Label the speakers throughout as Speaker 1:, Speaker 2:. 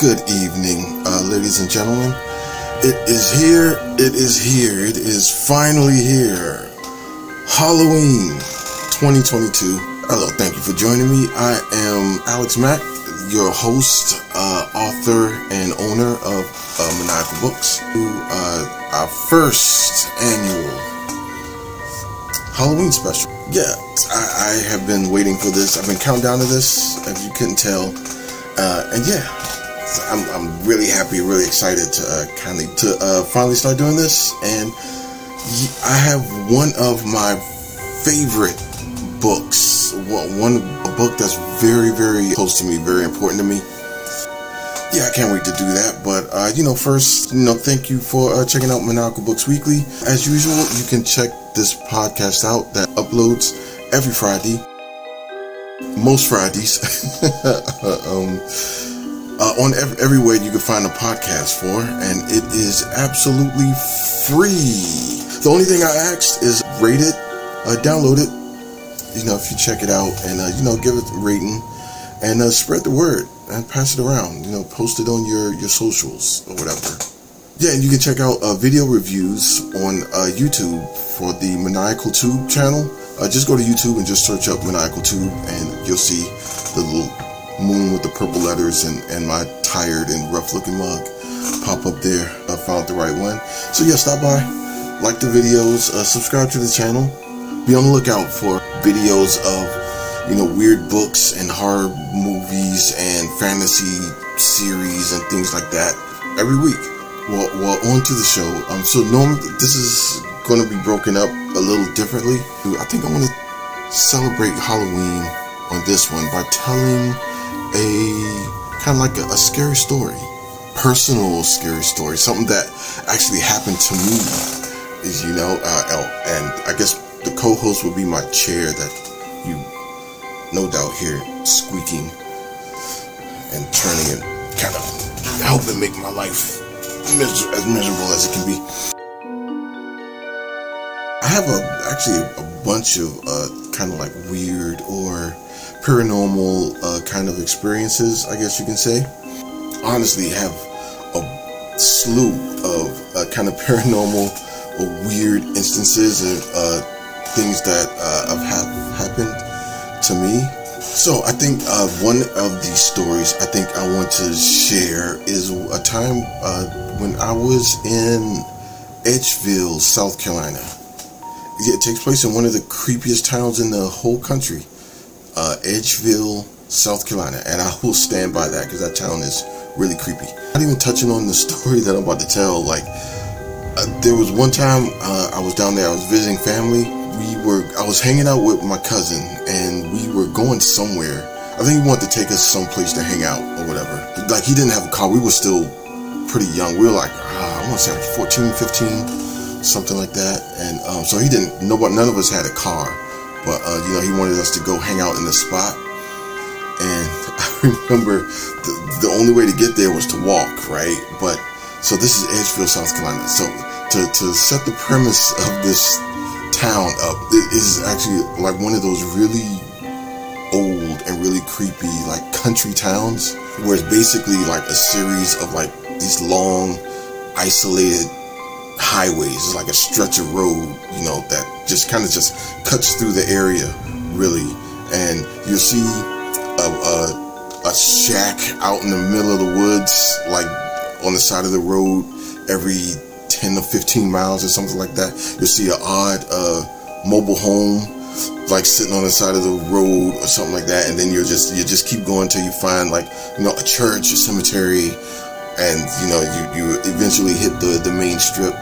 Speaker 1: Good evening, uh, ladies and gentlemen. It is here, it is here, it is finally here. Halloween 2022. Hello, thank you for joining me. I am Alex Mac, your host, uh, author, and owner of uh, Maniacal Books. Uh, our first annual Halloween special. Yeah, I, I, have been waiting for this. I've been counting down to this, if you couldn't tell. Uh, and yeah, I'm, I'm really happy, really excited to uh, kind of to uh, finally start doing this. And I have one of my favorite books, one book that's very, very close to me, very important to me. Yeah, I can't wait to do that. But uh, you know, first, you know, thank you for uh, checking out Maniacal Books Weekly. As usual, you can check this podcast out that uploads every Friday most Fridays um, uh, on every, everywhere you can find a podcast for, and it is absolutely free. The only thing I asked is rate it, uh, download it. You know, if you check it out, and uh, you know, give it a rating, and uh, spread the word and pass it around. You know, post it on your your socials or whatever. Yeah, and you can check out uh, video reviews on uh, YouTube for the Maniacal Tube channel. Just go to YouTube and just search up Maniacal Tube, and you'll see the little moon with the purple letters and, and my tired and rough looking mug pop up there. I found the right one. So, yeah, stop by, like the videos, uh, subscribe to the channel. Be on the lookout for videos of, you know, weird books and horror movies and fantasy series and things like that every week. Well, well, on to the show. Um, so normally this is going to be broken up a little differently. I think I want to celebrate Halloween on this one by telling a kind of like a, a scary story, personal scary story, something that actually happened to me. Is you know, uh, and I guess the co-host will be my chair that you no doubt hear squeaking and turning and kind of helping make my life mis- as miserable as it can be. I have a actually a bunch of uh, kind of like weird or paranormal uh, kind of experiences, I guess you can say. Honestly, have a slew of uh, kind of paranormal or weird instances and uh, things that uh, have ha- happened to me. So I think uh, one of these stories I think I want to share is a time when I was in Edgefield, South Carolina it takes place in one of the creepiest towns in the whole country, uh, Edgefield, South Carolina, and I will stand by that because that town is really creepy. Not even touching on the story that I'm about to tell. Like, uh, there was one time uh, I was down there. I was visiting family. We were. I was hanging out with my cousin, and we were going somewhere. I think he wanted to take us someplace to hang out or whatever. Like, he didn't have a car. We were still pretty young. We were like, uh, I want to say like 14, 15 something like that. And um, so he didn't. Nobody, none of us had a car, but uh, you know, he wanted us to go hang out in the spot. And I remember the, the only way to get there was to walk, right? But so this is Edgefield, South Carolina. So to to set the premise of this town up, it is actually like one of those really old and really creepy like country towns where it's basically like a series of like these long isolated highways. It's like a stretch of road, you know, that just kind of just cuts through the area, really. And you'll see a, a, a shack out in the middle of the woods, like on the side of the road, every 10 or 15 miles or something like that. You'll see an odd uh, mobile home like sitting on the side of the road or something like that and then you'll just you just keep going till you find like you know a church a cemetery and you know you you eventually hit the the main strip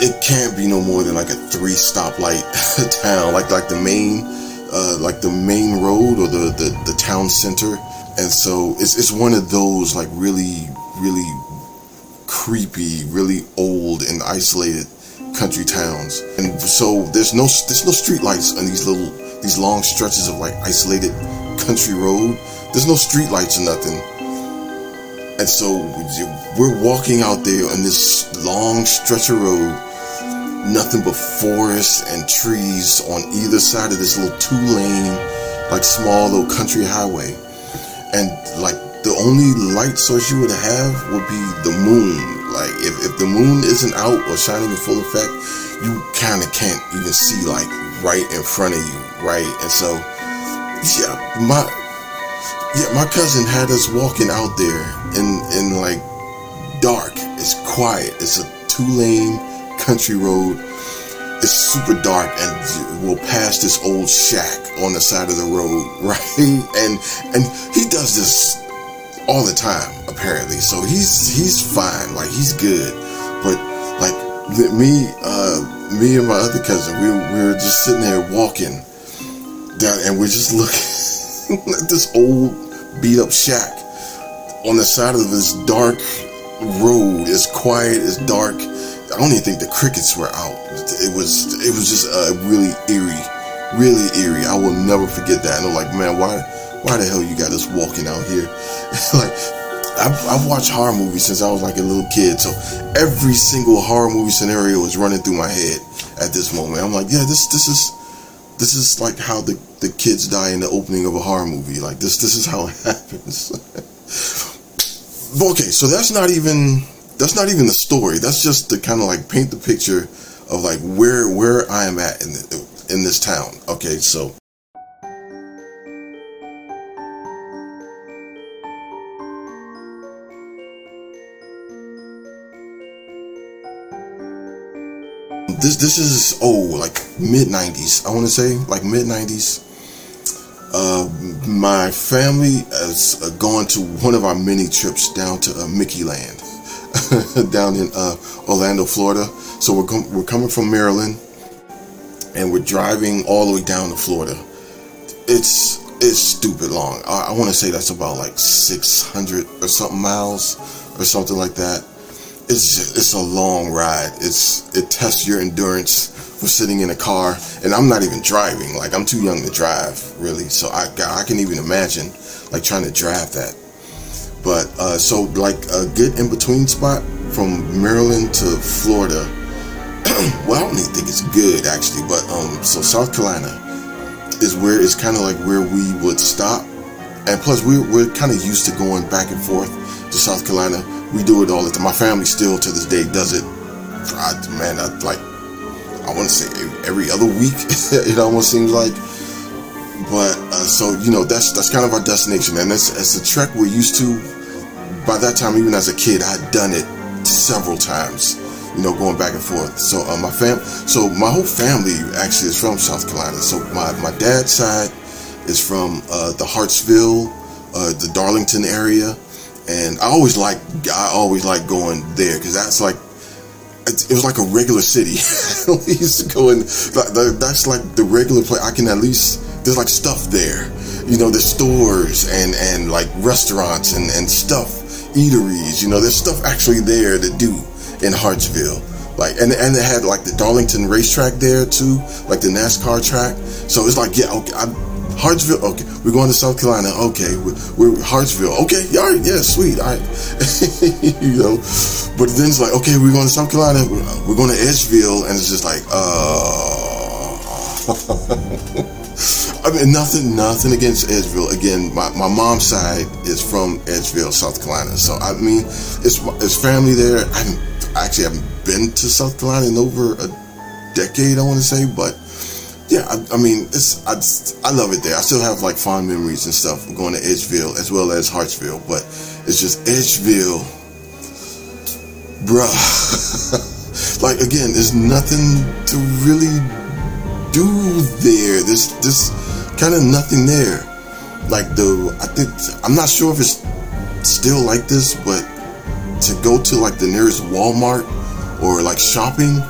Speaker 1: it can't be no more than like a three stoplight town, like like the main, uh, like the main road or the, the the town center. And so it's it's one of those like really really creepy, really old and isolated country towns. And so there's no there's no street lights on these little these long stretches of like isolated country road. There's no street lights or nothing. And so we're walking out there on this long stretch of road nothing but forests and trees on either side of this little two lane, like small little country highway. And like the only light source you would have would be the moon. Like if, if the moon isn't out or shining in full effect, you kind of can't even see like right in front of you, right? And so, yeah, my yeah, my cousin had us walking out there in in like dark. It's quiet. It's a two lane country road. It's super dark, and we'll pass this old shack on the side of the road, right? And and he does this all the time, apparently. So he's he's fine, like he's good. But like me, uh, me and my other cousin, we we were just sitting there walking down, and we're just looking at this old beat up shack on the side of this dark road. It's quiet, it's dark I don't even think the crickets were out. It was it was just uh, really eerie, really eerie. I will never forget that. And I'm like, man, why why the hell you got us walking out here? like I've, I've, watched horror movies since I was like a little kid, so every single horror movie scenario is running through my head at this moment. I'm like, yeah, this this is this is like how the, the kids die in the opening of a horror movie. Like this this is how it happens. okay, so that's not even that's not even the story. That's just to kind of like paint the picture of like where where I am at in the, in this town. Okay, so this this is oh like mid 90s i want to say like mid 90s uh, my family is uh, going to one of our mini trips down to uh, mickey land down in uh, Orlando, Florida. So we're com- we're coming from Maryland, and we're driving all the way down to Florida. It's it's stupid long. I, I want to say that's about like 600 or something miles or something like that. It's just, it's a long ride. It's it tests your endurance for sitting in a car, and I'm not even driving. Like I'm too young to drive, really. So I I can even imagine like trying to drive that. But uh, so like a good in between spot from Maryland to Florida. well, I don't even think it's good actually, but um, so South Carolina is where it's kind of like where we would stop, and plus we're we're kind of used to going back and forth to South Carolina. We do it all the time. My family still to this day does it. I, man, I like I want to say every other week. it almost seems like. But uh, so you know that's that's kind of our destination, and it's it's a trek we're used to. By that time, even as a kid, I had done it several times. You know, going back and forth. So uh, my fam, so my whole family actually is from South Carolina. So my my dad's side is from uh, the Hartsville, uh, the Darlington area, and I always like I always like going there because that's like it was like a regular city. we used to go in. That's like the regular place. I can at least there's like stuff there. You know, there's stores and and like restaurants and and stuff, eateries. You know, there's stuff actually there to do in Hartsville. Like and and they had like the Darlington racetrack there too, like the NASCAR track. So it's like yeah, okay, I, Hartsville. Okay, we're going to South Carolina. Okay, we're, we're Hartsville. Okay, all right, yeah, sweet. All right, you know. But then it's like okay, we're going to South Carolina. We're going to Edgefield, and it's just like uh. I mean, nothing, nothing against Edgefield. Again, my, my mom's side is from Edgefield, South Carolina. So I mean, it's it's family there. I, haven't, I actually haven't been to South Carolina in over a decade. I want to say, but yeah, I, I mean, it's I just, I love it there. I still have like fond memories and stuff going to Edgefield as well as Hartsville, but it's just Edgefield, bruh. like again, there's nothing to really do there. There's this kind of nothing there. Like the, I think I'm not sure if it's still like this, but to go to like the nearest Walmart or like shopping,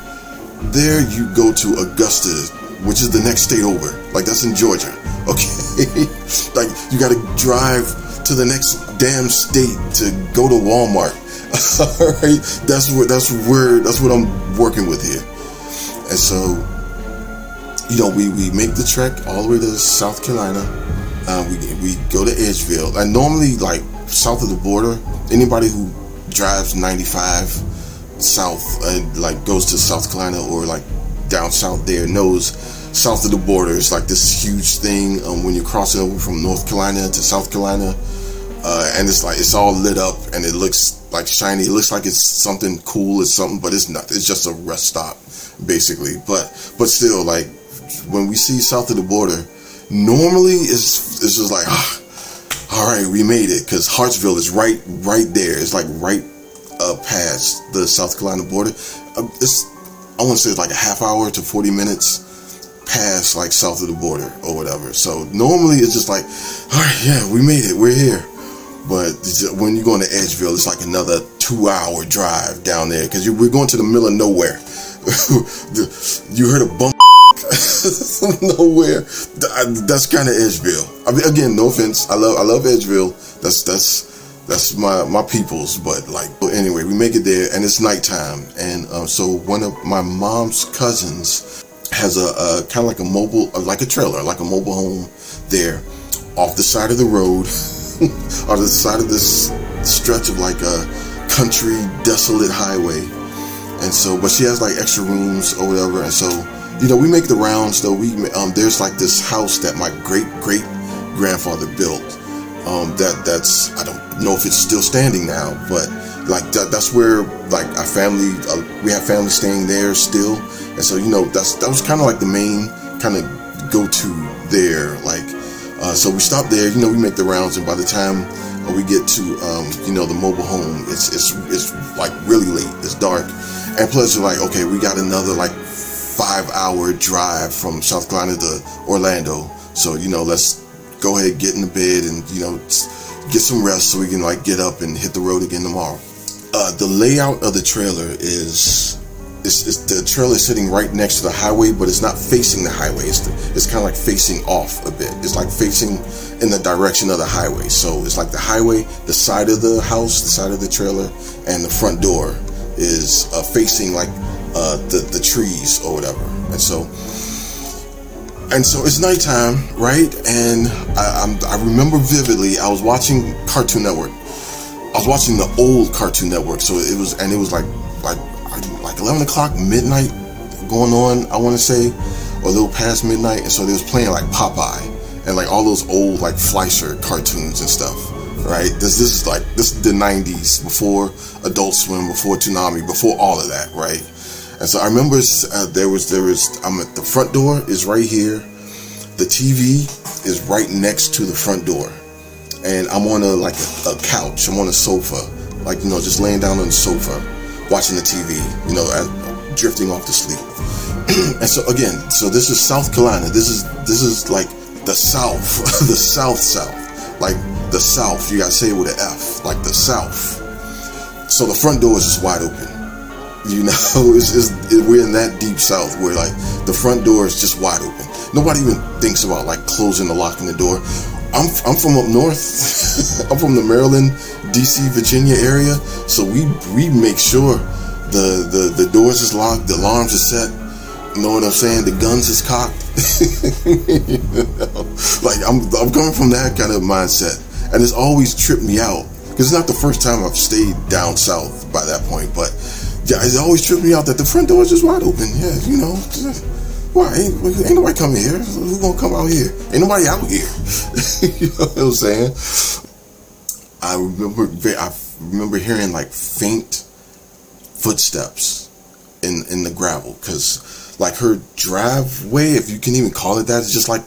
Speaker 1: there you go to Augusta, which is the next state over. Like that's in Georgia. Okay, like you got to drive to the next damn state to go to Walmart. All right, that's what that's where that's what I'm working with here, and so you know, we, we make the trek all the way to South Carolina. Uh, we, we go to Edgefield. And normally, like, south of the border, anybody who drives 95 south and, like, goes to South Carolina or, like, down south there knows south of the border is like this huge thing um, when you're crossing over from North Carolina to South Carolina uh, and it's like it's all lit up and it looks like shiny. It looks like it's something cool. It's something, but it's not. It's just a rest stop, basically. But but still, like when we see south of the border, normally it's it's just like, ah, all right, we made it because Hartsville is right right there. It's like right uh, past the South Carolina border. Uh, it's I want to say it's like a half hour to forty minutes past like south of the border or whatever. So normally it's just like, all right, yeah, we made it. We're here. But when you go into Edgefield, it's like another two-hour drive down there because we're going to the middle of nowhere. you heard a bump nowhere. That's kind of Edgefield. I mean, again, no offense. I love I love Edgefield. That's that's that's my my people's. But like anyway, we make it there and it's nighttime. And um, so one of my mom's cousins has a, a kind of like a mobile, like a trailer, like a mobile home there off the side of the road. on the side of this stretch of like a country desolate highway. And so, but she has like extra rooms or whatever. And so, you know, we make the rounds though. We, um, there's like this house that my great great grandfather built. Um, that that's, I don't know if it's still standing now, but like that, that's where like our family, uh, we have family staying there still. And so, you know, that's, that was kind of like the main kind of go to there. Like, uh, so we stop there. You know, we make the rounds, and by the time we get to um, you know the mobile home, it's it's it's like really late. It's dark, and plus you're like, okay, we got another like five hour drive from South Carolina to Orlando. So you know, let's go ahead get in the bed and you know get some rest so we can like get up and hit the road again tomorrow. Uh, the layout of the trailer is it's, it's, the trailer is sitting right next to the highway, but it's not facing the highway. It's, it's kind of like facing off a bit. It's like facing in the direction of the highway. So it's like the highway, the side of the house, the side of the trailer, and the front door is uh, facing like uh, the the trees or whatever. And so and so it's nighttime, right? And I, I remember vividly. I was watching Cartoon Network. I was watching the old Cartoon Network, so it was, and it was like like like 11 o'clock, midnight going on, I want to say, or a little past midnight. And so they was playing like Popeye and like all those old like Fleischer cartoons and stuff, right? This, this is like, this is the 90s, before Adult Swim, before Toonami, before all of that, right? And so I remember uh, there was, there was, I'm at the front door is right here. The TV is right next to the front door. And I'm on a, like a, a couch. I'm on a sofa, like, you know, just laying down on the sofa watching the TV, you know, drifting off to sleep. and so again, so this is South Carolina. This is this is like the South, the South South, like the South. You gotta say it with an F, like the South. So the front door is just wide open. You know, it's, it's, it, we're in that deep South where like the front door is just wide open. Nobody even thinks about like closing the locking the door. I'm I'm from up north. I'm from the Maryland, D.C., Virginia area, so we we make sure the the the doors is locked, the alarms are set. You know what I'm saying? The guns is cocked. you know? Like I'm I'm coming from that kind of mindset, and it's always tripped me out because it's not the first time I've stayed down south by that point, but yeah, it always tripped me out that the front door is just wide open. Yeah, you know. Why ain't, ain't nobody coming here? Who gonna come out here? Ain't nobody out here. you know what I'm saying? I remember I remember hearing like faint footsteps in in the gravel because like her driveway, if you can even call it that, it's just like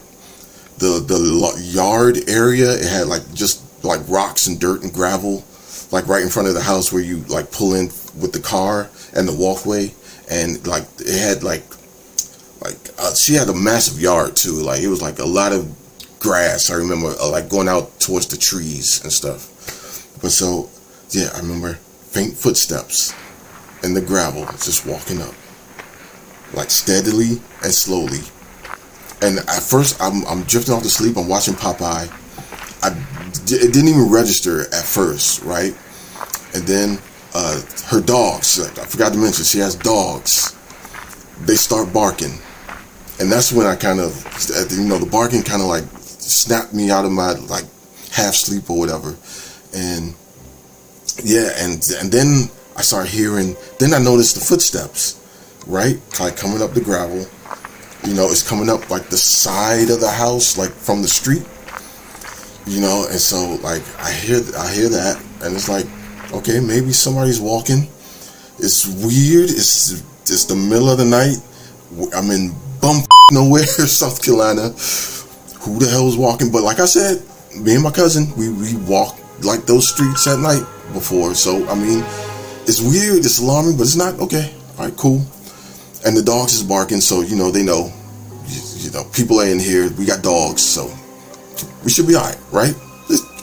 Speaker 1: the the yard area. It had like just like rocks and dirt and gravel, like right in front of the house where you like pull in with the car and the walkway, and like it had like like uh, she had a massive yard too. Like it was like a lot of grass. I remember uh, like going out towards the trees and stuff. But so yeah, I remember faint footsteps in the gravel, just walking up, like steadily and slowly. And at first, I'm I'm drifting off to sleep. I'm watching Popeye. I it didn't even register at first, right? And then uh, her dogs. I forgot to mention she has dogs. They start barking and that's when I kind of, you know, the barking kind of like snapped me out of my like half sleep or whatever, and yeah, and and then I started hearing. Then I noticed the footsteps, right, like coming up the gravel. You know, it's coming up like the side of the house, like from the street. you know, and so like I hear I hear that, and it's like, okay, maybe somebody's walking. It's weird. It's it's the middle of the night. I'm in bum nowhere, South Carolina. Who the hell is walking? But like I said, me and my cousin, we we walk like those streets at night before. So I mean, it's weird. It's alarming, but it's not okay. All right, cool. And the dogs is barking, so you know they know. You, you know, people are in here. We got dogs, so we should be all right, right?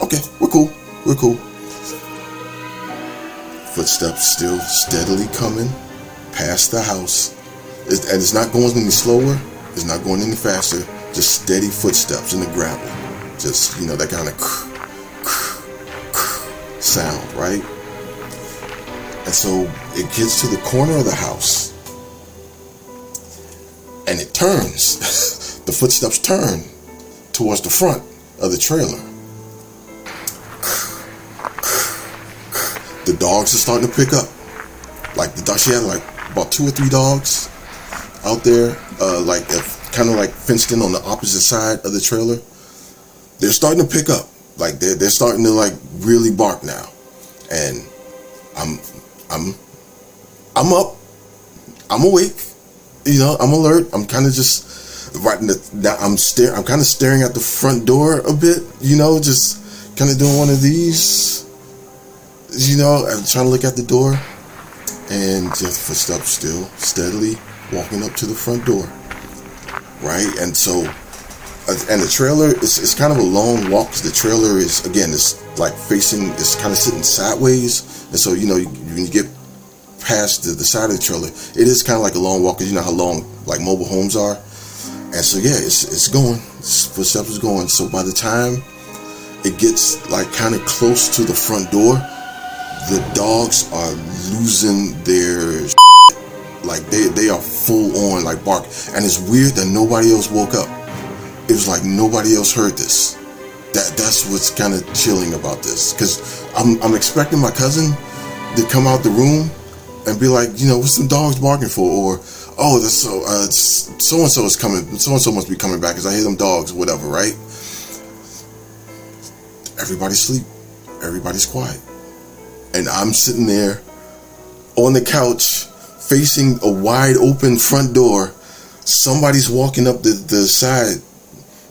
Speaker 1: okay, we're cool. We're cool. Footsteps still steadily coming past the house. And it's not going any slower. It's not going any faster. Just steady footsteps in the gravel. Just, you know, that kind of sound, right? And so it gets to the corner of the house. And it turns. the footsteps turn towards the front of the trailer. The dogs are starting to pick up. Like the dog, she had like about two or three dogs out there, uh, like kind of like fenced in on the opposite side of the trailer. They're starting to pick up. Like they're they're starting to like really bark now, and I'm I'm I'm up. I'm awake. You know, I'm alert. I'm kind of just right in the, I'm staring, I'm kind of staring at the front door a bit, you know, just kind of doing one of these, you know, I'm trying to look at the door and just footsteps still steadily walking up to the front door. Right. And so, uh, and the trailer is, it's kind of a long walk because the trailer is, again, it's like facing, it's kind of sitting sideways. And so, you know, when you get past the, the side of the trailer, it is kind of like a long walk because you know how long like mobile homes are. And so yeah, it's it's going. footsteps is going. So by the time it gets like kind of close to the front door, the dogs are losing their like they they are full on like bark. And it's weird that nobody else woke up. It was like nobody else heard this. That that's what's kind of chilling about this. Cause I'm I'm expecting my cousin to come out the room and be like, you know, what's some dogs barking for? Or oh, so uh, so and so is coming. So and so must be coming back because I hear them dogs, whatever, right? Everybody's sleep. Everybody's quiet, and I'm sitting there on the couch facing a wide open front door. Somebody's walking up the the side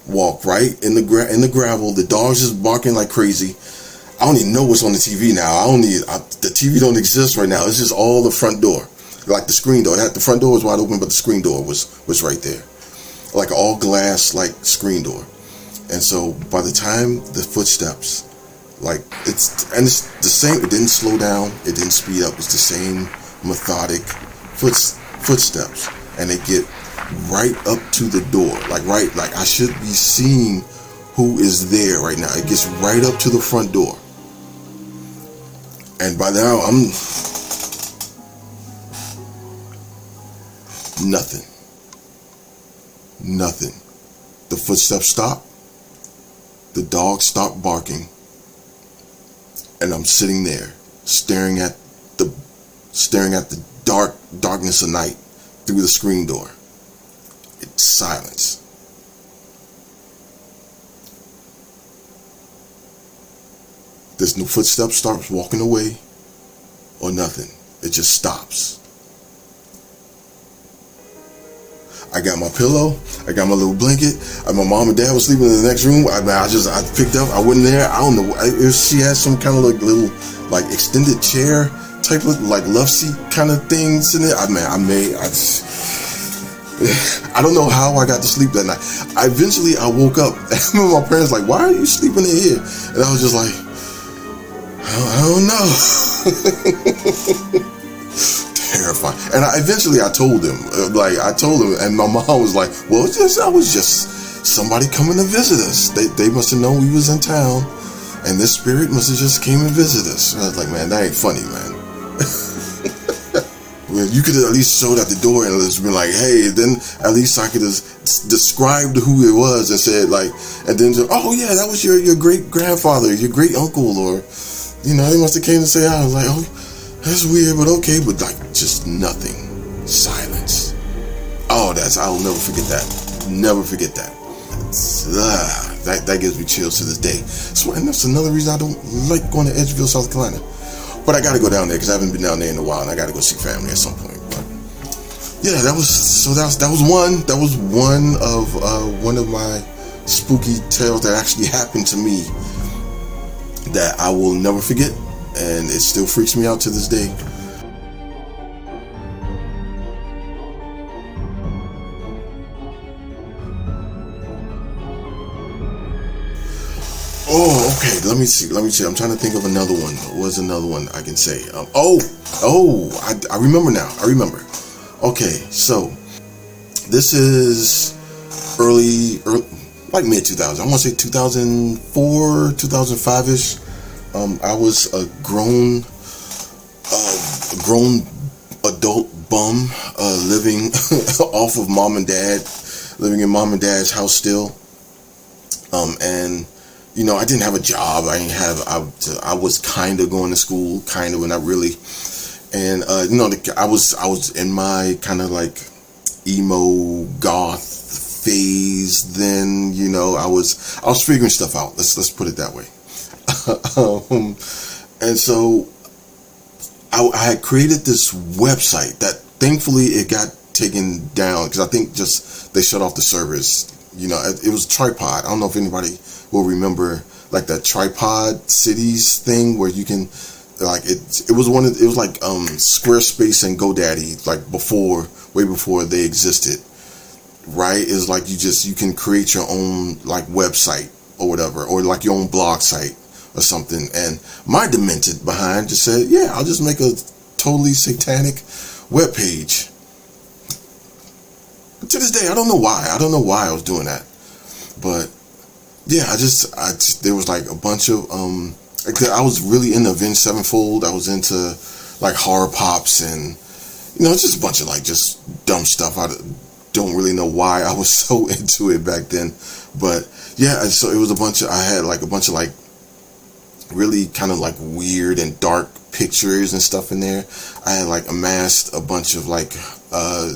Speaker 1: walk right in the gra- in the gravel. The dogs just barking like crazy. I don't even know what's on the TV now. I don't need I, the TV don't exist right now. It's just all the front door like the screen door. The front door was wide open, but the screen door was was right there, like all glass, like screen door. And so by the time the footsteps, like it's and it's the same. It didn't slow down. It didn't speed up. It's the same methodic foot footsteps, and they get right up to the door, like right, like I should be seeing who is there right now. It gets right up to the front door. And by now I'm Nothing. Nothing. The footsteps stop. The dog stopped barking. And I'm sitting there staring at the staring at the dark darkness of night through the screen door. It's silence. There's no footsteps starts walking away or nothing. It just stops. I got my pillow. I got my little blanket. And my mom and dad was sleeping in the next room. I, I just I picked up. I went in there. I don't know. If she had some kind of like little like extended chair type of like love seat kind of things in it. I mean, I made. I just, I don't know how I got to sleep that night. I eventually I woke up and my parents like, "Why are you sleeping in here?" And I was just like, "I don't know." terrifying. And I, eventually, I told him, uh, like I told him, and my mom was like, "Well, it's just I was just somebody coming to visit us. They they must have known we was in town, and this spirit must have just came and visited us." And I was like, "Man, that ain't funny, man." well, you could at least showed at the door and just been like, "Hey," then at least I could have described who it was and said like, and then just, "Oh yeah, that was your your great grandfather, your great uncle," or you know, he must have came to say, "I was like, oh." That's weird, but okay, but like just nothing. Silence. Oh, that's I'll never forget that. Never forget that. Uh, that that gives me chills to this day. So, and that's another reason I don't like going to Edgefield, South Carolina. But I got to go down there because I haven't been down there in a while, and I got to go see family at some point. But yeah, that was so that was that was one that was one of uh, one of my spooky tales that actually happened to me that I will never forget, and it still freaks me out to this day. Oh, okay. Let me see. Let me see. I'm trying to think of another one. What was another one I can say? Um, oh, oh, I, I remember now. I remember. Okay, so this is early, early like mid 2000. I want to say 2004, 2005 ish. Um, I was a grown, uh, grown adult bum uh, living off of mom and dad, living in mom and dad's house still. Um, and you know, I didn't have a job. I didn't have. I, I was kind of going to school, kind of, but not really. And uh, you know, I was I was in my kind of like emo goth phase. Then you know, I was I was figuring stuff out. Let's let's put it that way. um, and so I, I had created this website that thankfully it got taken down because I think just they shut off the servers. You know, it, it was tripod. I don't know if anybody will remember like that tripod cities thing where you can like it it was one of it was like um Squarespace and GoDaddy like before way before they existed right is like you just you can create your own like website or whatever or like your own blog site or something. And my demented behind just said yeah I'll just make a totally satanic web page. To this day I don't know why. I don't know why I was doing that. But yeah, I just, I just, there was like a bunch of, um, I was really into Avenged Sevenfold. I was into like HorrorPops and, you know, just a bunch of like just dumb stuff. I don't really know why I was so into it back then, but yeah, so it was a bunch of, I had like a bunch of like really kind of like weird and dark pictures and stuff in there. I had like amassed a bunch of like, uh,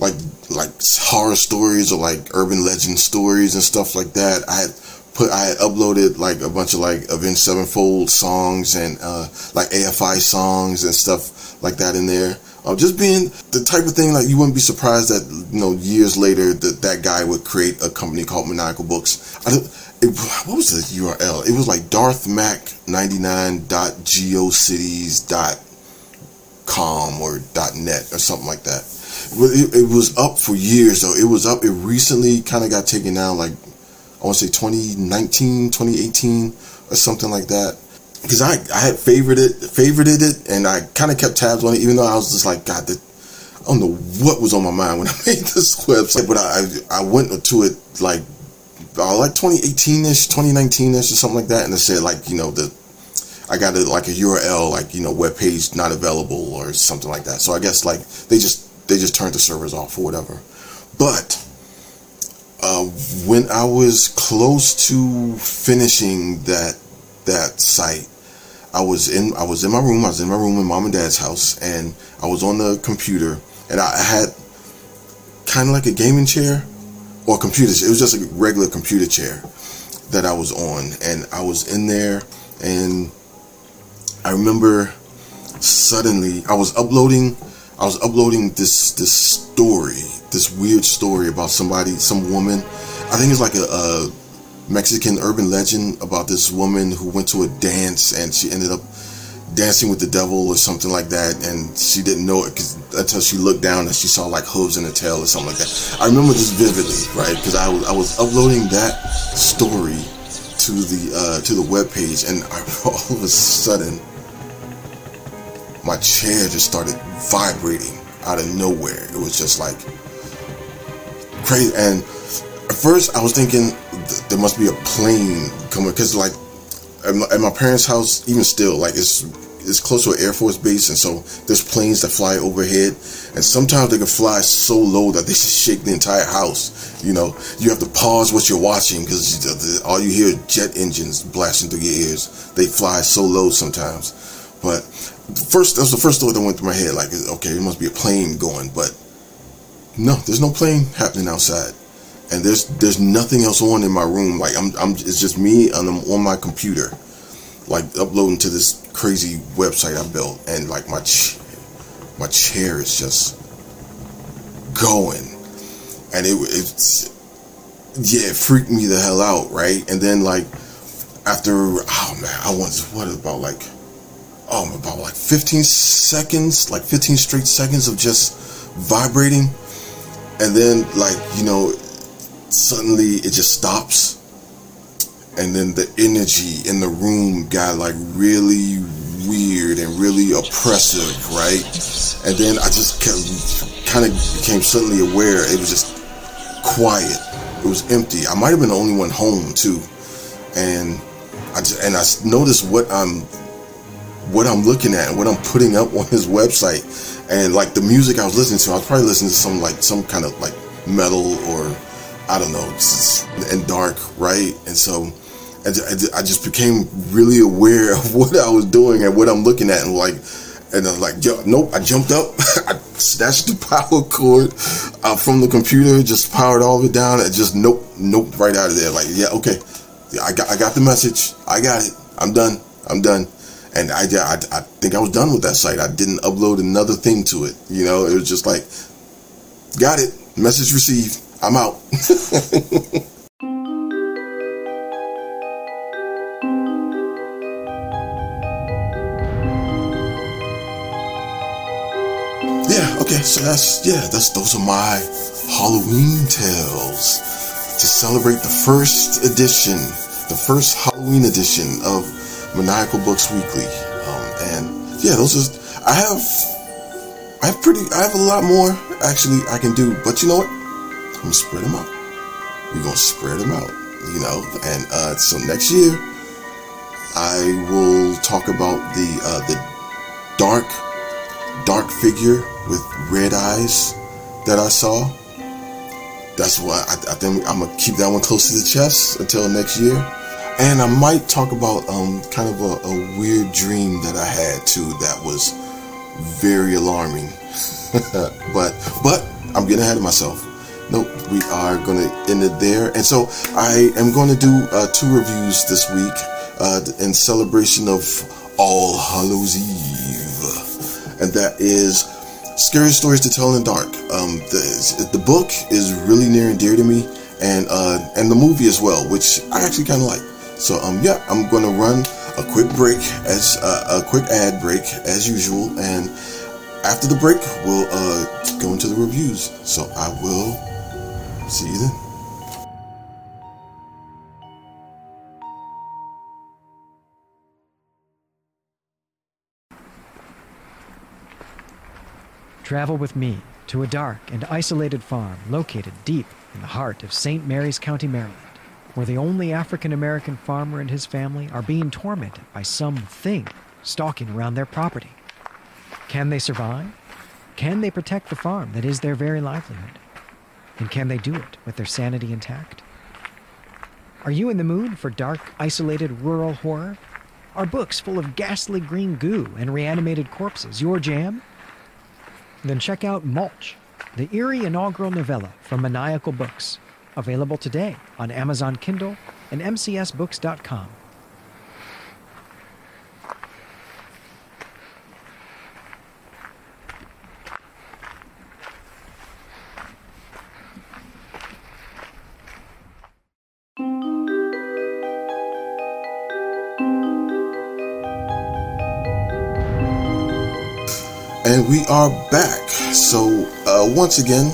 Speaker 1: like like horror stories or like urban legend stories and stuff like that. I had put I had uploaded like a bunch of like Avenged Sevenfold songs and uh, like AFI songs and stuff like that in there. Uh, just being the type of thing like you wouldn't be surprised that you know years later that that guy would create a company called Maniacal Books. I don't, it, what was the URL? It was like darthmac99.geocities.com or .net or something like that it, it was up for years though. It was up. It recently kind of got taken down, like I want to say 2019, 2018, or something like that. Because I I had favorited favorited it, and I kind of kept tabs on it, even though I was just like, God, the, I don't know what was on my mind when I made this website, but I I went to it like uh, like 2018ish, 2019ish, or something like that, and it said like you know the I got it like a URL, like you know web page not available or something like that. So I guess like they just they just turned the servers off or whatever. But uh, when I was close to finishing that that site, I was in I was in my room. I was in my room in mom and dad's house, and I was on the computer, and I had kind of like a gaming chair or computer. It was just a regular computer chair that I was on, and I was in there, and I remember suddenly I was uploading I was uploading this this story, this weird story about somebody, some woman. I think it's like a, a Mexican urban legend about this woman who went to a dance and she ended up dancing with the devil or something like that, and she didn't know it because until she looked down and she saw like hooves in her tail or something like that. I remember this vividly, right? Because I was I was uploading that story to the uh, to the web page, and I, all of a sudden my chair just started vibrating out of nowhere. It was just like crazy. And at first, I was thinking th- there must be a plane coming because, like, at my, parents' house, even still, like it's it's close to an Air Force base, and so there's planes that fly overhead, and sometimes they can fly so low that they just shake the entire house. You know, you have to pause what you're watching because all you hear jet engines blasting through your ears. They fly so low sometimes, but first that was the first thought that went through my head. Like, okay, it must be a plane going, but no, there's no plane happening outside. And there's there's nothing else on in my room. Like I'm, I'm it's just me and I'm on my computer, like uploading to this crazy website I built, and like my ch- my chair is just going, and it it's yeah, it freaked me the hell out, right? And then like after oh man, I was what about like oh about like 15 seconds, like 15 straight seconds of just vibrating, and then like you know suddenly it just stops. And then the energy in the room got like really weird and really oppressive right? And then i just kind of became suddenly aware it was just quiet. It was empty. I might have been the only one home too. And i just and i noticed what i'm what i'm looking at and what i'm putting up on his website. And like the music i was listening to i was probably listening to some like some kind of like metal or I don't know, and dark, right? And so I just became really aware of what I was doing and what I'm looking at, and like, and I'm like, yo, nope. I jumped up, I snatched the power cord uh, from the computer, just powered all of it down, and just nope, nope, right out of there. Like, yeah, okay, yeah, I got, I got the message, I got it, I'm done, I'm done. And I, I, I think I was done with that site. I didn't upload another thing to it. You know, it was just like, got it, message received I'm out. yeah, okay, so that's yeah, that's those are my Halloween tales to celebrate the first edition, the first Halloween edition of Maniacal Books Weekly. Um, and yeah, those are I have I have pretty I have a lot more actually I can do, but you know what? Gonna spread them out. We're gonna spread them out, you know. And uh, so next year, I will talk about the uh, the dark, dark figure with red eyes that I saw. That's why I, I think I'm gonna keep that one close to the chest until next year. And I might talk about um, kind of a, a weird dream that I had too that was very alarming. but but I'm getting ahead of myself. Nope, we are going to end it there. And so I am going to do uh, two reviews this week uh, in celebration of All Hallows Eve. And that is Scary Stories to Tell in the Dark. Um, the, the book is really near and dear to me, and uh, and the movie as well, which I actually kind of like. So um, yeah, I'm going to run a quick break as uh, a quick ad break as usual, and after the break, we'll uh, go into the reviews. So I will See you then.
Speaker 2: Travel with me to a dark and isolated farm located deep in the heart of St. Mary's County, Maryland, where the only African American farmer and his family are being tormented by something stalking around their property. Can they survive? Can they protect the farm that is their very livelihood? And can they do it with their sanity intact? Are you in the mood for dark, isolated rural horror? Are books full of ghastly green goo and reanimated corpses your jam? Then check out Mulch, the eerie inaugural novella from Maniacal Books, available today on Amazon Kindle and MCSBooks.com.
Speaker 1: we are back. So, uh, once again,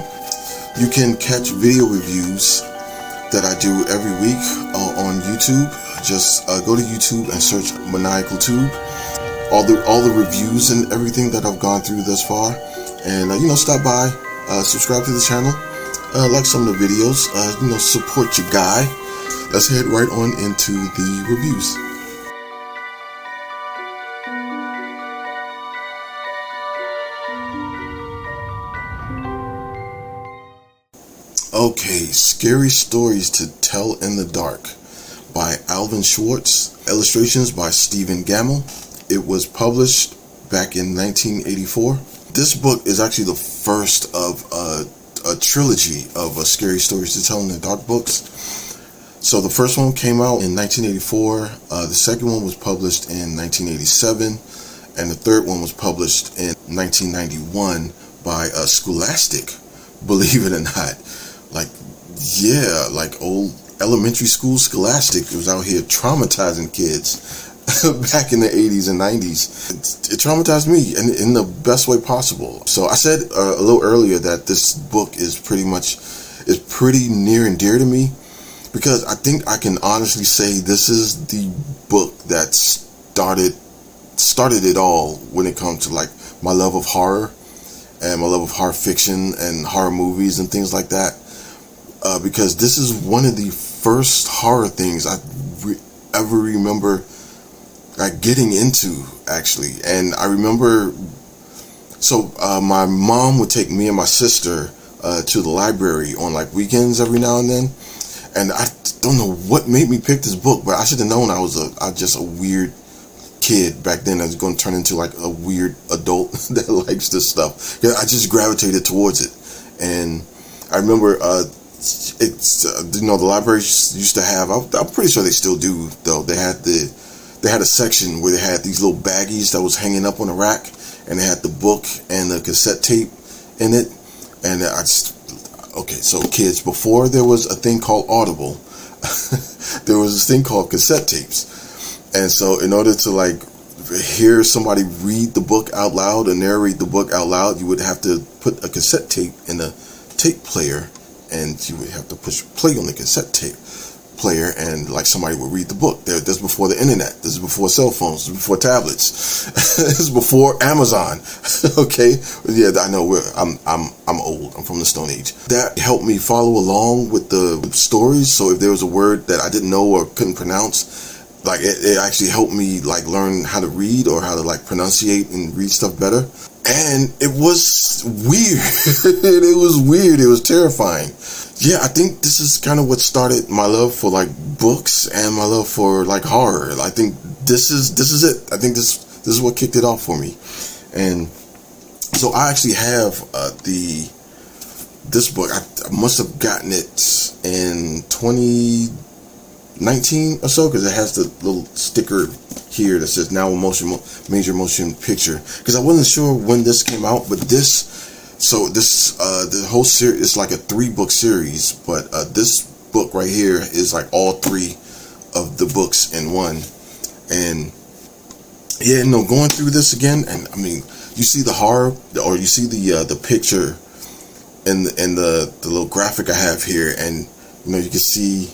Speaker 1: you can catch video reviews that I do every week uh, on YouTube. Just uh, go to YouTube and search Maniacal Tube. All the all the reviews and everything that I've gone through thus far, and uh, you know, stop by, uh, subscribe to the channel, uh, like some of the videos, you know, support your guy. Let's head right on into the reviews. Okay, Scary Stories to Tell in the Dark by Alvin Schwartz, illustrations by Stephen Gammell. It was published back in 1984. This book is actually the first of a, a trilogy of uh, scary stories to tell in the dark books. So the first one came out in 1984. Uh, the second one was published in 1987, and the third one was published in 1991 by uh, Scholastic. Believe it or not, like yeah, like old elementary school Scholastic was out here traumatizing kids back in the 80s and 90s. It, it traumatized me in, in, the best way possible. So I said uh, a little earlier that this book is pretty much is pretty near and dear to me because I think I can honestly say this is the book that started started it all when it comes to like my love of horror and my love of horror fiction and horror movies and things like that. Uh, because this is one of the first horror things I re- ever remember like getting into actually. And I remember, so uh, my mom would take me and my sister uh, to the library on like weekends every now and then. And I don't know what made me pick this book, but I should have known I was a I just a weird kid back then. I was going to turn into like a weird adult that likes this stuff. Yeah, I just gravitated towards it, and I remember uh, it's uh, you know the library used to have. I'm, I'm pretty sure they still do though. They had the they had a section where they had these little baggies that was hanging up on a rack, and they had the book and the cassette tape in it. And I just okay, so kids, before there was a thing called Audible, there was this thing called cassette tapes, and so in order to like hear somebody read the book out loud and narrate the book out loud, you would have to put a cassette tape in a tape player, and you would have to push play on the cassette tape player and like somebody would read the book. This is before the internet. This is before cell phones. This is before tablets. this is before Amazon. okay, yeah, I know. I'm I'm I'm old. I'm from the Stone Age. That helped me follow along with the stories. So if there was a word that I didn't know or couldn't pronounce. Like it, it actually helped me like learn how to read or how to like pronunciate and read stuff better and it was weird. it was weird. It was terrifying yeah, I think this is kind of what started my love for like books and my love for like horror. I think this is this is it. I think this this is what kicked it off for me, and so I actually have uh, the this book. I, I must have gotten it in 2019 or so because it has the little sticker here that says now a motion major motion picture because I wasn't sure when this came out, but this so this uh, the whole series is like a three book series, but uh, this book right here is like all three of the books in one. And yeah, no, going through this again, and I mean, you see the horror, or you see the uh, the picture, and and the the little graphic I have here, and you know you can see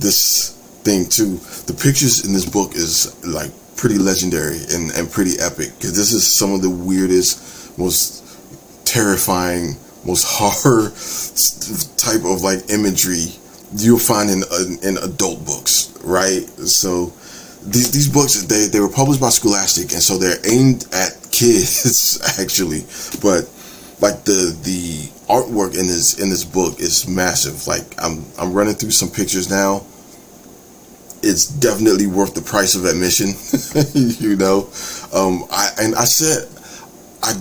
Speaker 1: this thing too. The pictures in this book is like pretty legendary and, and pretty epic because this is some of the weirdest, most terrifying, most horror type of like imagery you'll find in uh, in adult books, right? So these these books they they were published by Scholastic, and so they're aimed at kids actually, but like the the artwork in this in this book is massive. Like I'm I'm running through some pictures now. It's definitely worth the price of admission, you know. Um, I and I said I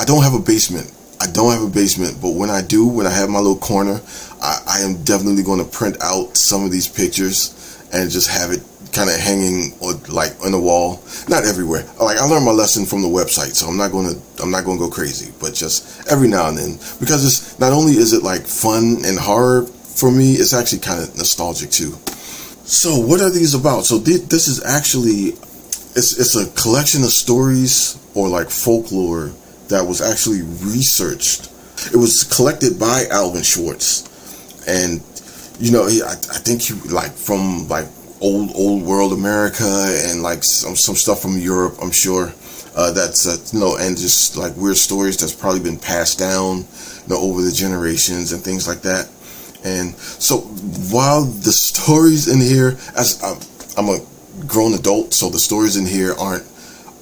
Speaker 1: I don't have a basement. I don't have a basement, but when I do, when I have my little corner, I, I am definitely going to print out some of these pictures and just have it kind of hanging or like on the wall. Not everywhere. Like I learned my lesson from the website, so I'm not going to I'm not to go crazy, but just every now and then because it's not only is it like fun and horror for me, it's actually kind of nostalgic too. So what are these about? So th- this is actually it's it's a collection of stories or like folklore that was actually researched. It was collected by Alvin Schwartz, and you know, I, I think he like from like old old world America and like some some stuff from Europe. I'm sure uh, that's uh, you know, and just like weird stories that's probably been passed down, you know, over the generations and things like that. And so while the stories in here, as I'm, I'm a grown adult, so the stories in here aren't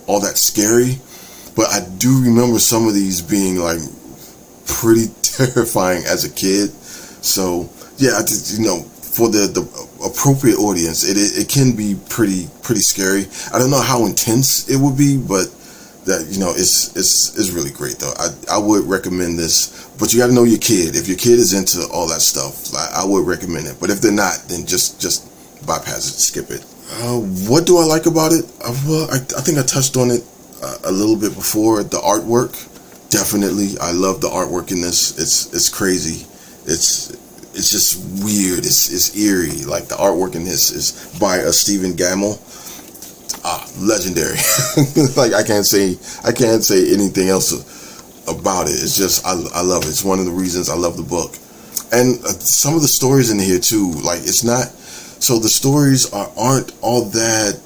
Speaker 1: all that scary but I do remember some of these being like pretty terrifying as a kid. So yeah, just, you know, for the, the appropriate audience, it, it, it can be pretty pretty scary. I don't know how intense it would be, but that you know it's it's it's really great though. I I would recommend this, but you got to know your kid. If your kid is into all that stuff, I, I would recommend it. But if they're not, then just just bypass it, skip it. Uh, what do I like about it? Uh, well, I, I think I touched on it uh, a little bit before. The artwork, definitely. I love the artwork in this. It's it's crazy. It's it's just weird. It's it's eerie. Like the artwork in this is by a uh, Stephen Gammell ah, legendary. like I can't say I can't say anything else about it. It's just I, I love it. It's one of the reasons I love the book, and uh, some of the stories in here too. Like it's not so the stories are aren't all that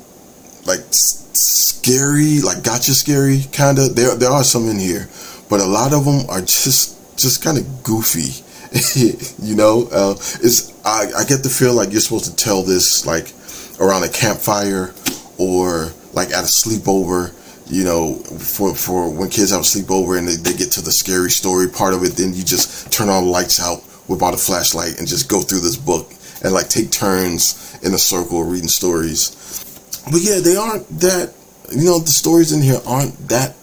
Speaker 1: like scary, like gotcha scary kind of. There there are some in here, but a lot of them are just just kind of goofy. you know, uh, it's I, I get the feel like you're supposed to tell this like around a campfire or like at a sleepover you know, for for when kids have a sleepover and they, they get to the scary story part of it, then you just turn all the lights out, whip out a flashlight, and just go through this book and like take turns in a circle reading stories. But yeah, they aren't that. You know, the stories in here aren't that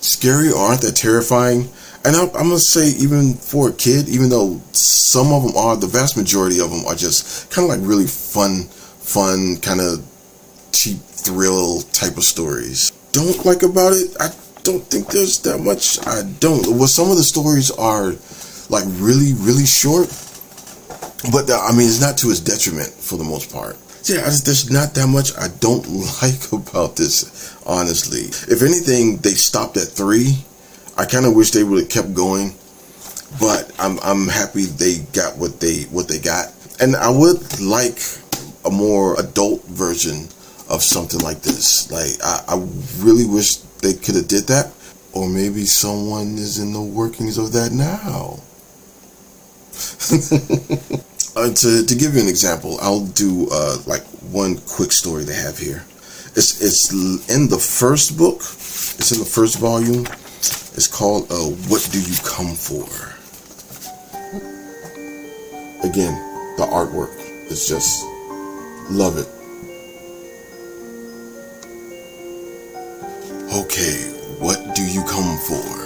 Speaker 1: scary or aren't that terrifying. And I'm, I'm gonna say, even for a kid, even though some of them are, the vast majority of them are just kind of like really fun, fun kind of cheap thrill type of stories. Don't like about it, I don't think there's that much. I don't. Well, some of the stories are like really, really short, but the, I mean, it's not to its detriment for the most part. Yeah, just, there's not that much I don't like about this, honestly. If anything, they stopped at three. I kind of wish they would have kept going, but I'm I'm happy they got what they what they got, and I would like a more adult version of something like this. Like I, I really wish they could have did that, or maybe someone is in the workings of that now. uh, to to give you an example, I'll do uh, like one quick story they have here. It's it's in the first book. It's in the first volume. It's called uh, "What Do You Come For." Again, the artwork is just love it. Okay, what do you come for?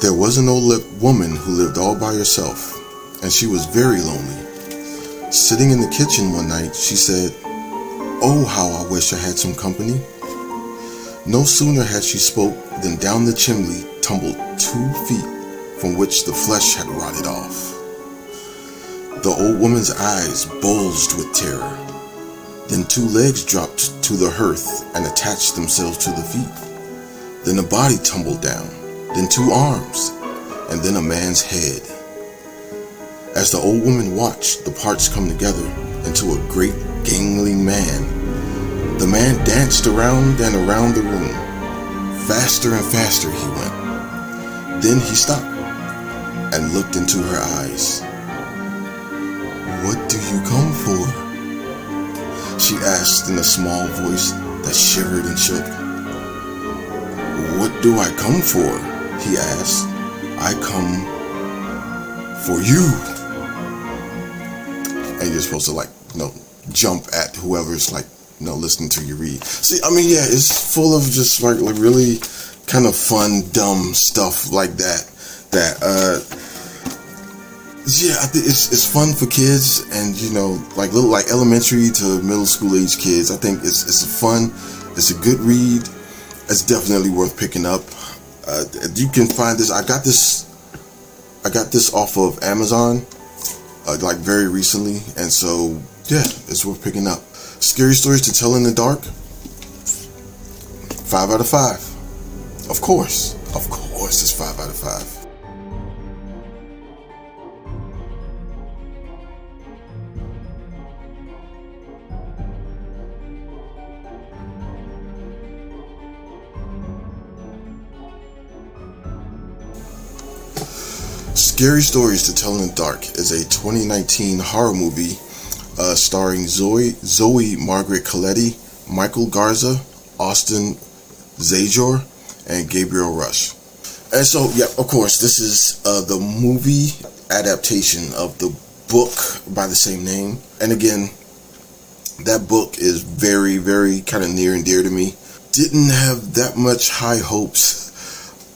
Speaker 1: There was an old woman who lived all by herself, and she was very lonely. Sitting in the kitchen one night, she said, Oh, how I wish I had some company. No sooner had she spoke than down the chimney tumbled two feet from which the flesh had rotted off. The old woman's eyes bulged with terror. Then two legs dropped to the hearth and attached themselves to the feet. Then a body tumbled down, then two arms, and then a man's head. As the old woman watched the parts come together into a great gangling man, the man danced around and around the room. Faster and faster he went. Then he stopped and looked into her eyes. What do you come for? she asked in a small voice that shivered and shook. What do I come for? he asked. I come for you. And you're supposed to like, you know, jump at whoever's like, you know, listening to you read. See, I mean, yeah, it's full of just like, like really kind of fun, dumb stuff like that. That uh yeah, I think it's it's fun for kids and you know like little like elementary to middle school age kids. I think it's it's fun, it's a good read. It's definitely worth picking up. Uh, you can find this. I got this. I got this off of Amazon, uh, like very recently, and so yeah, it's worth picking up. Scary stories to tell in the dark. Five out of five. Of course, of course, it's five out of five. Scary Stories to Tell in the Dark is a 2019 horror movie uh, starring Zoe, Zoe Margaret Colletti, Michael Garza, Austin Zajur, and Gabriel Rush. And so, yeah, of course, this is uh, the movie adaptation of the book by the same name. And again, that book is very, very kind of near and dear to me. didn't have that much high hopes,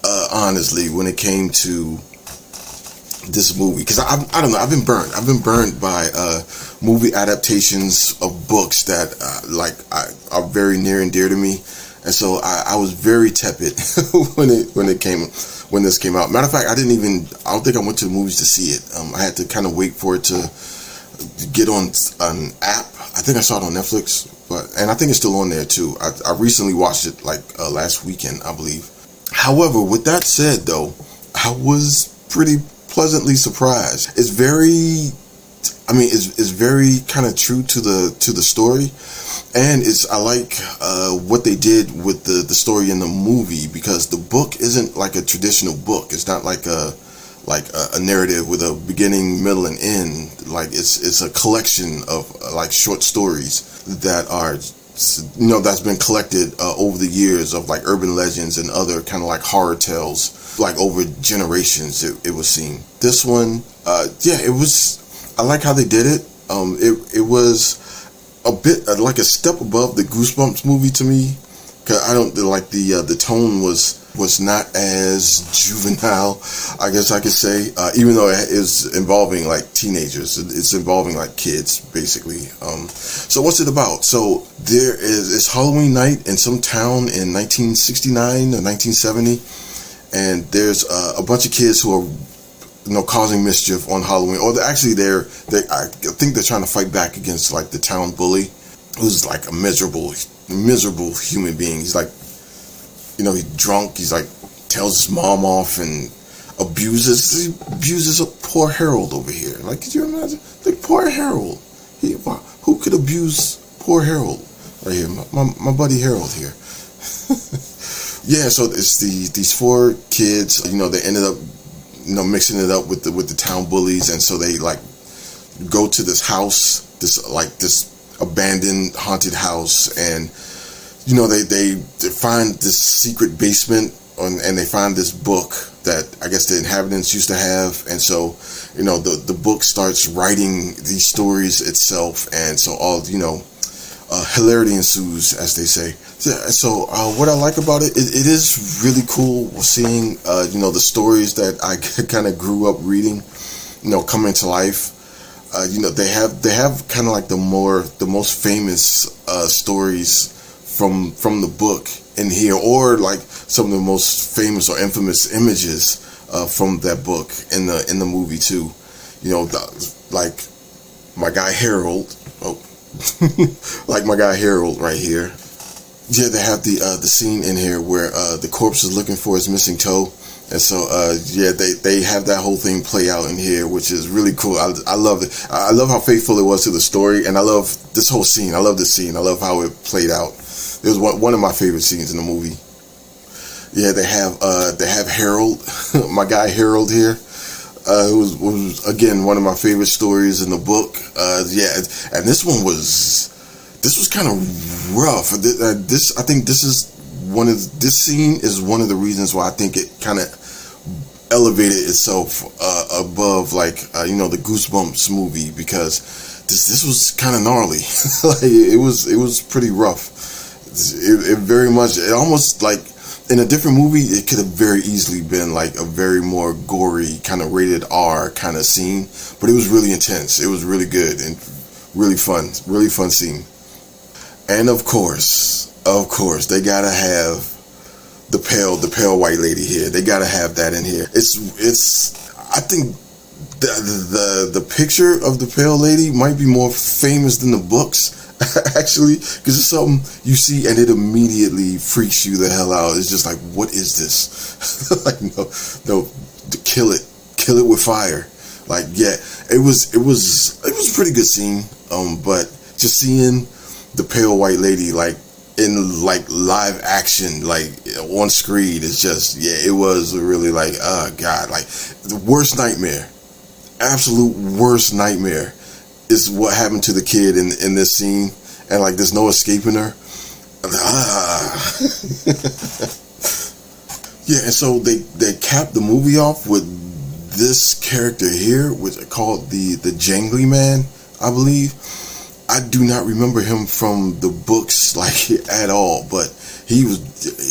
Speaker 1: uh, honestly, when it came to this movie because I, I don't know I've been burned. I've been burned by uh, movie adaptations of books that uh, like I, are very near and dear to me. And so I, I was very tepid when it when it came when this came out. Matter of fact I didn't even I don't think I went to the movies to see it. Um, I had to kind of wait for it to get on an app. I think I saw it on Netflix but and I think it's still on there too. I, I recently watched it like uh, last weekend I believe. However with that said though I was pretty pleasantly surprised. It's very, I mean, it's, it's very kind of true to the to the story, and it's I like uh, what they did with the the story in the movie because the book isn't like a traditional book. It's not like a like a, a narrative with a beginning, middle, and end. Like it's it's a collection of like short stories that are you know that's been collected uh, over the years of like urban legends and other kind of like horror tales like over generations it, it was seen. This one uh, yeah it was i like how they did it. Um, it, it was a bit uh, like a step above the goosebumps movie to me. Because i don't like the uh, the tone was was not as juvenile, I guess I could say, uh, even though it is involving like teenagers. It's involving like kids, basically. Um, so what's it about? So there is it's Halloween night in some town in 1969 or 1970, and there's uh, a bunch of kids who are you know causing mischief on Halloween, or they're actually they're they I think they're trying to fight back against like the town bully, who's like a miserable miserable human being. He's like you know, he's drunk. He's like tells his mom off and abuses abuses a poor Harold over here. Like, could you imagine? Like poor Harold. He, who could abuse poor Harold right here? My, my, my buddy Harold here. yeah, so it's the these four kids. You know, they ended up you know mixing it up with the with the town bullies, and so they like go to this house, this like this abandoned haunted house, and you know, they, they, they find this secret basement on, and they find this book that I guess the inhabitants used to have. And so, you know, the, the book starts writing these stories itself. And so all, you know, uh, hilarity ensues, as they say. So, uh, what I like about it, it, it is really cool seeing, uh, you know, the stories that I kind of grew up reading, you know, come into life. Uh, you know, they have they have kind of like the more the most famous uh, stories from from the book in here, or like some of the most famous or infamous images uh, from that book in the in the movie too. You know, the, like my guy Harold. Oh, like my guy Harold right here. Yeah, they have the uh, the scene in here where uh, the corpse is looking for his missing toe. And so, uh, yeah, they, they have that whole thing play out in here, which is really cool. I, I love it. I love how faithful it was to the story, and I love this whole scene. I love this scene. I love how it played out. It was one, one of my favorite scenes in the movie. Yeah, they have uh, they have Harold, my guy Harold here. Uh, it was, was again one of my favorite stories in the book. Uh, yeah, and this one was this was kind of rough. Uh, this I think this is one of this scene is one of the reasons why I think it kind of elevated itself uh, above like uh, you know the Goosebumps movie because this this was kind of gnarly. like it was it was pretty rough it, it very much, it almost like in a different movie, it could have very easily been like a very more gory kind of rated R kind of scene, but it was really intense. It was really good and really fun, really fun scene. And of course, of course, they gotta have the pale, the pale white lady here. They gotta have that in here. It's, it's. I think the the the picture of the pale lady might be more famous than the books actually, because it's something you see and it immediately freaks you the hell out. It's just like, what is this? like, no, no, kill it, kill it with fire. Like, yeah, it was, it was, it was a pretty good scene. Um, but just seeing the pale white lady like in like live action, like on screen, it's just, yeah, it was really like, oh god, like the worst nightmare, absolute worst nightmare is what happened to the kid in in this scene, and like there's no escaping her. Ah. yeah, and so they they capped the movie off with this character here, which I called the the Jangly Man, I believe. I do not remember him from the books like at all, but he was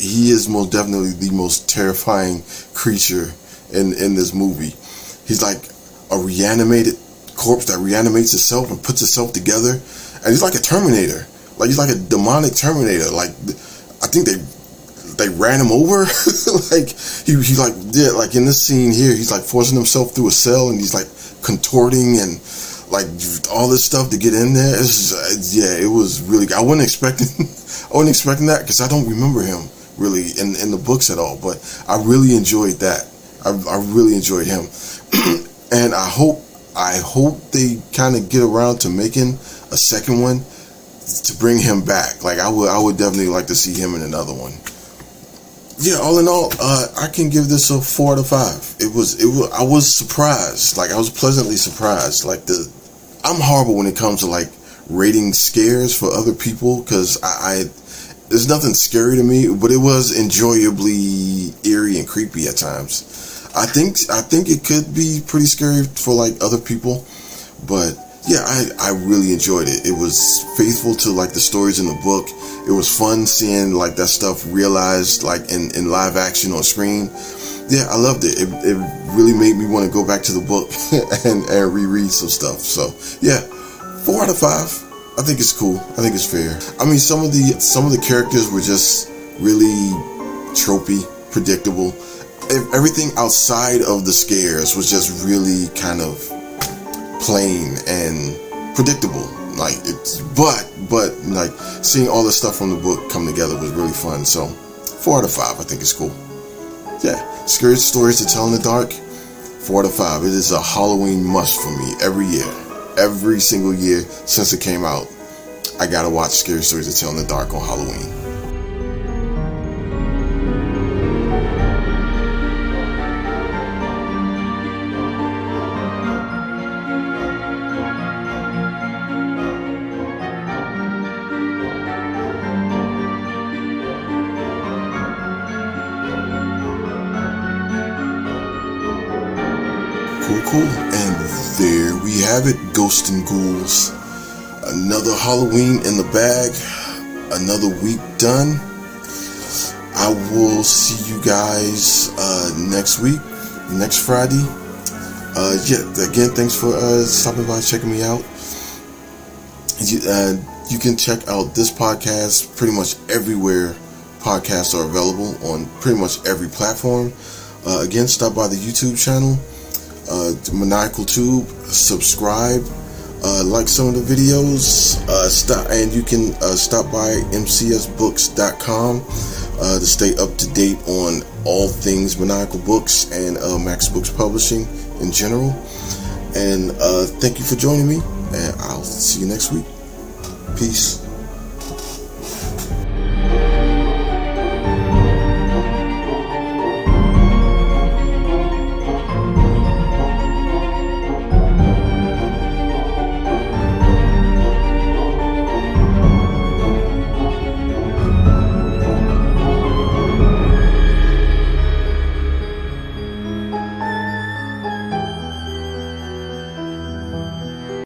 Speaker 1: he is most definitely the most terrifying creature in in this movie. He's like a reanimated corpse that reanimates itself and puts itself together, and he's like a Terminator. Like he's like a demonic Terminator. Like I think they they ran him over. like he he like did like in this scene here, he's like forcing himself through a cell and he's like contorting and like all this stuff to get in there. It's just, uh, yeah, it was really. I wasn't expecting. I wasn't expecting that because I don't remember him really in in the books at all. But I really enjoyed that. I, I really enjoyed him, and I hope I hope they kind of get around to making a second one to bring him back. Like I would I would definitely like to see him in another one. Yeah, all in all, uh, I can give this a four of five. It was it was I was surprised. Like I was pleasantly surprised. Like the I'm horrible when it comes to like rating scares for other people because I, I there's nothing scary to me, but it was enjoyably eerie and creepy at times. I think I think it could be pretty scary for like other people, but yeah, I, I really enjoyed it. It was faithful to like the stories in the book. It was fun seeing like that stuff realized like in, in live action on screen. Yeah, I loved it. It, it really made me want to go back to the book and, and reread some stuff. So yeah, four out of five. I think it's cool. I think it's fair. I mean, some of the some of the characters were just really tropey, predictable. Everything outside of the scares was just really kind of plain and predictable. Like it's, but but like seeing all the stuff from the book come together was really fun. So four out of five, I think it's cool. Yeah, scary stories to tell in the dark. Four out of five. It is a Halloween must for me every year. Every single year since it came out, I gotta watch Scary Stories to Tell in the Dark on Halloween. Cool. And there we have it, Ghost and Ghouls. Another Halloween in the bag. Another week done. I will see you guys uh, next week, next Friday. Uh, yeah, again, thanks for uh, stopping by, checking me out. You, uh, you can check out this podcast pretty much everywhere podcasts are available on pretty much every platform. Uh, again, stop by the YouTube channel, uh, Maniacal Tube, subscribe, uh, like some of the videos, uh, stop, and you can uh, stop by mcsbooks.com uh, to stay up to date on all things Maniacal Books and uh, Max Books Publishing in general. And thank you for joining me, and I'll see you next week. Peace.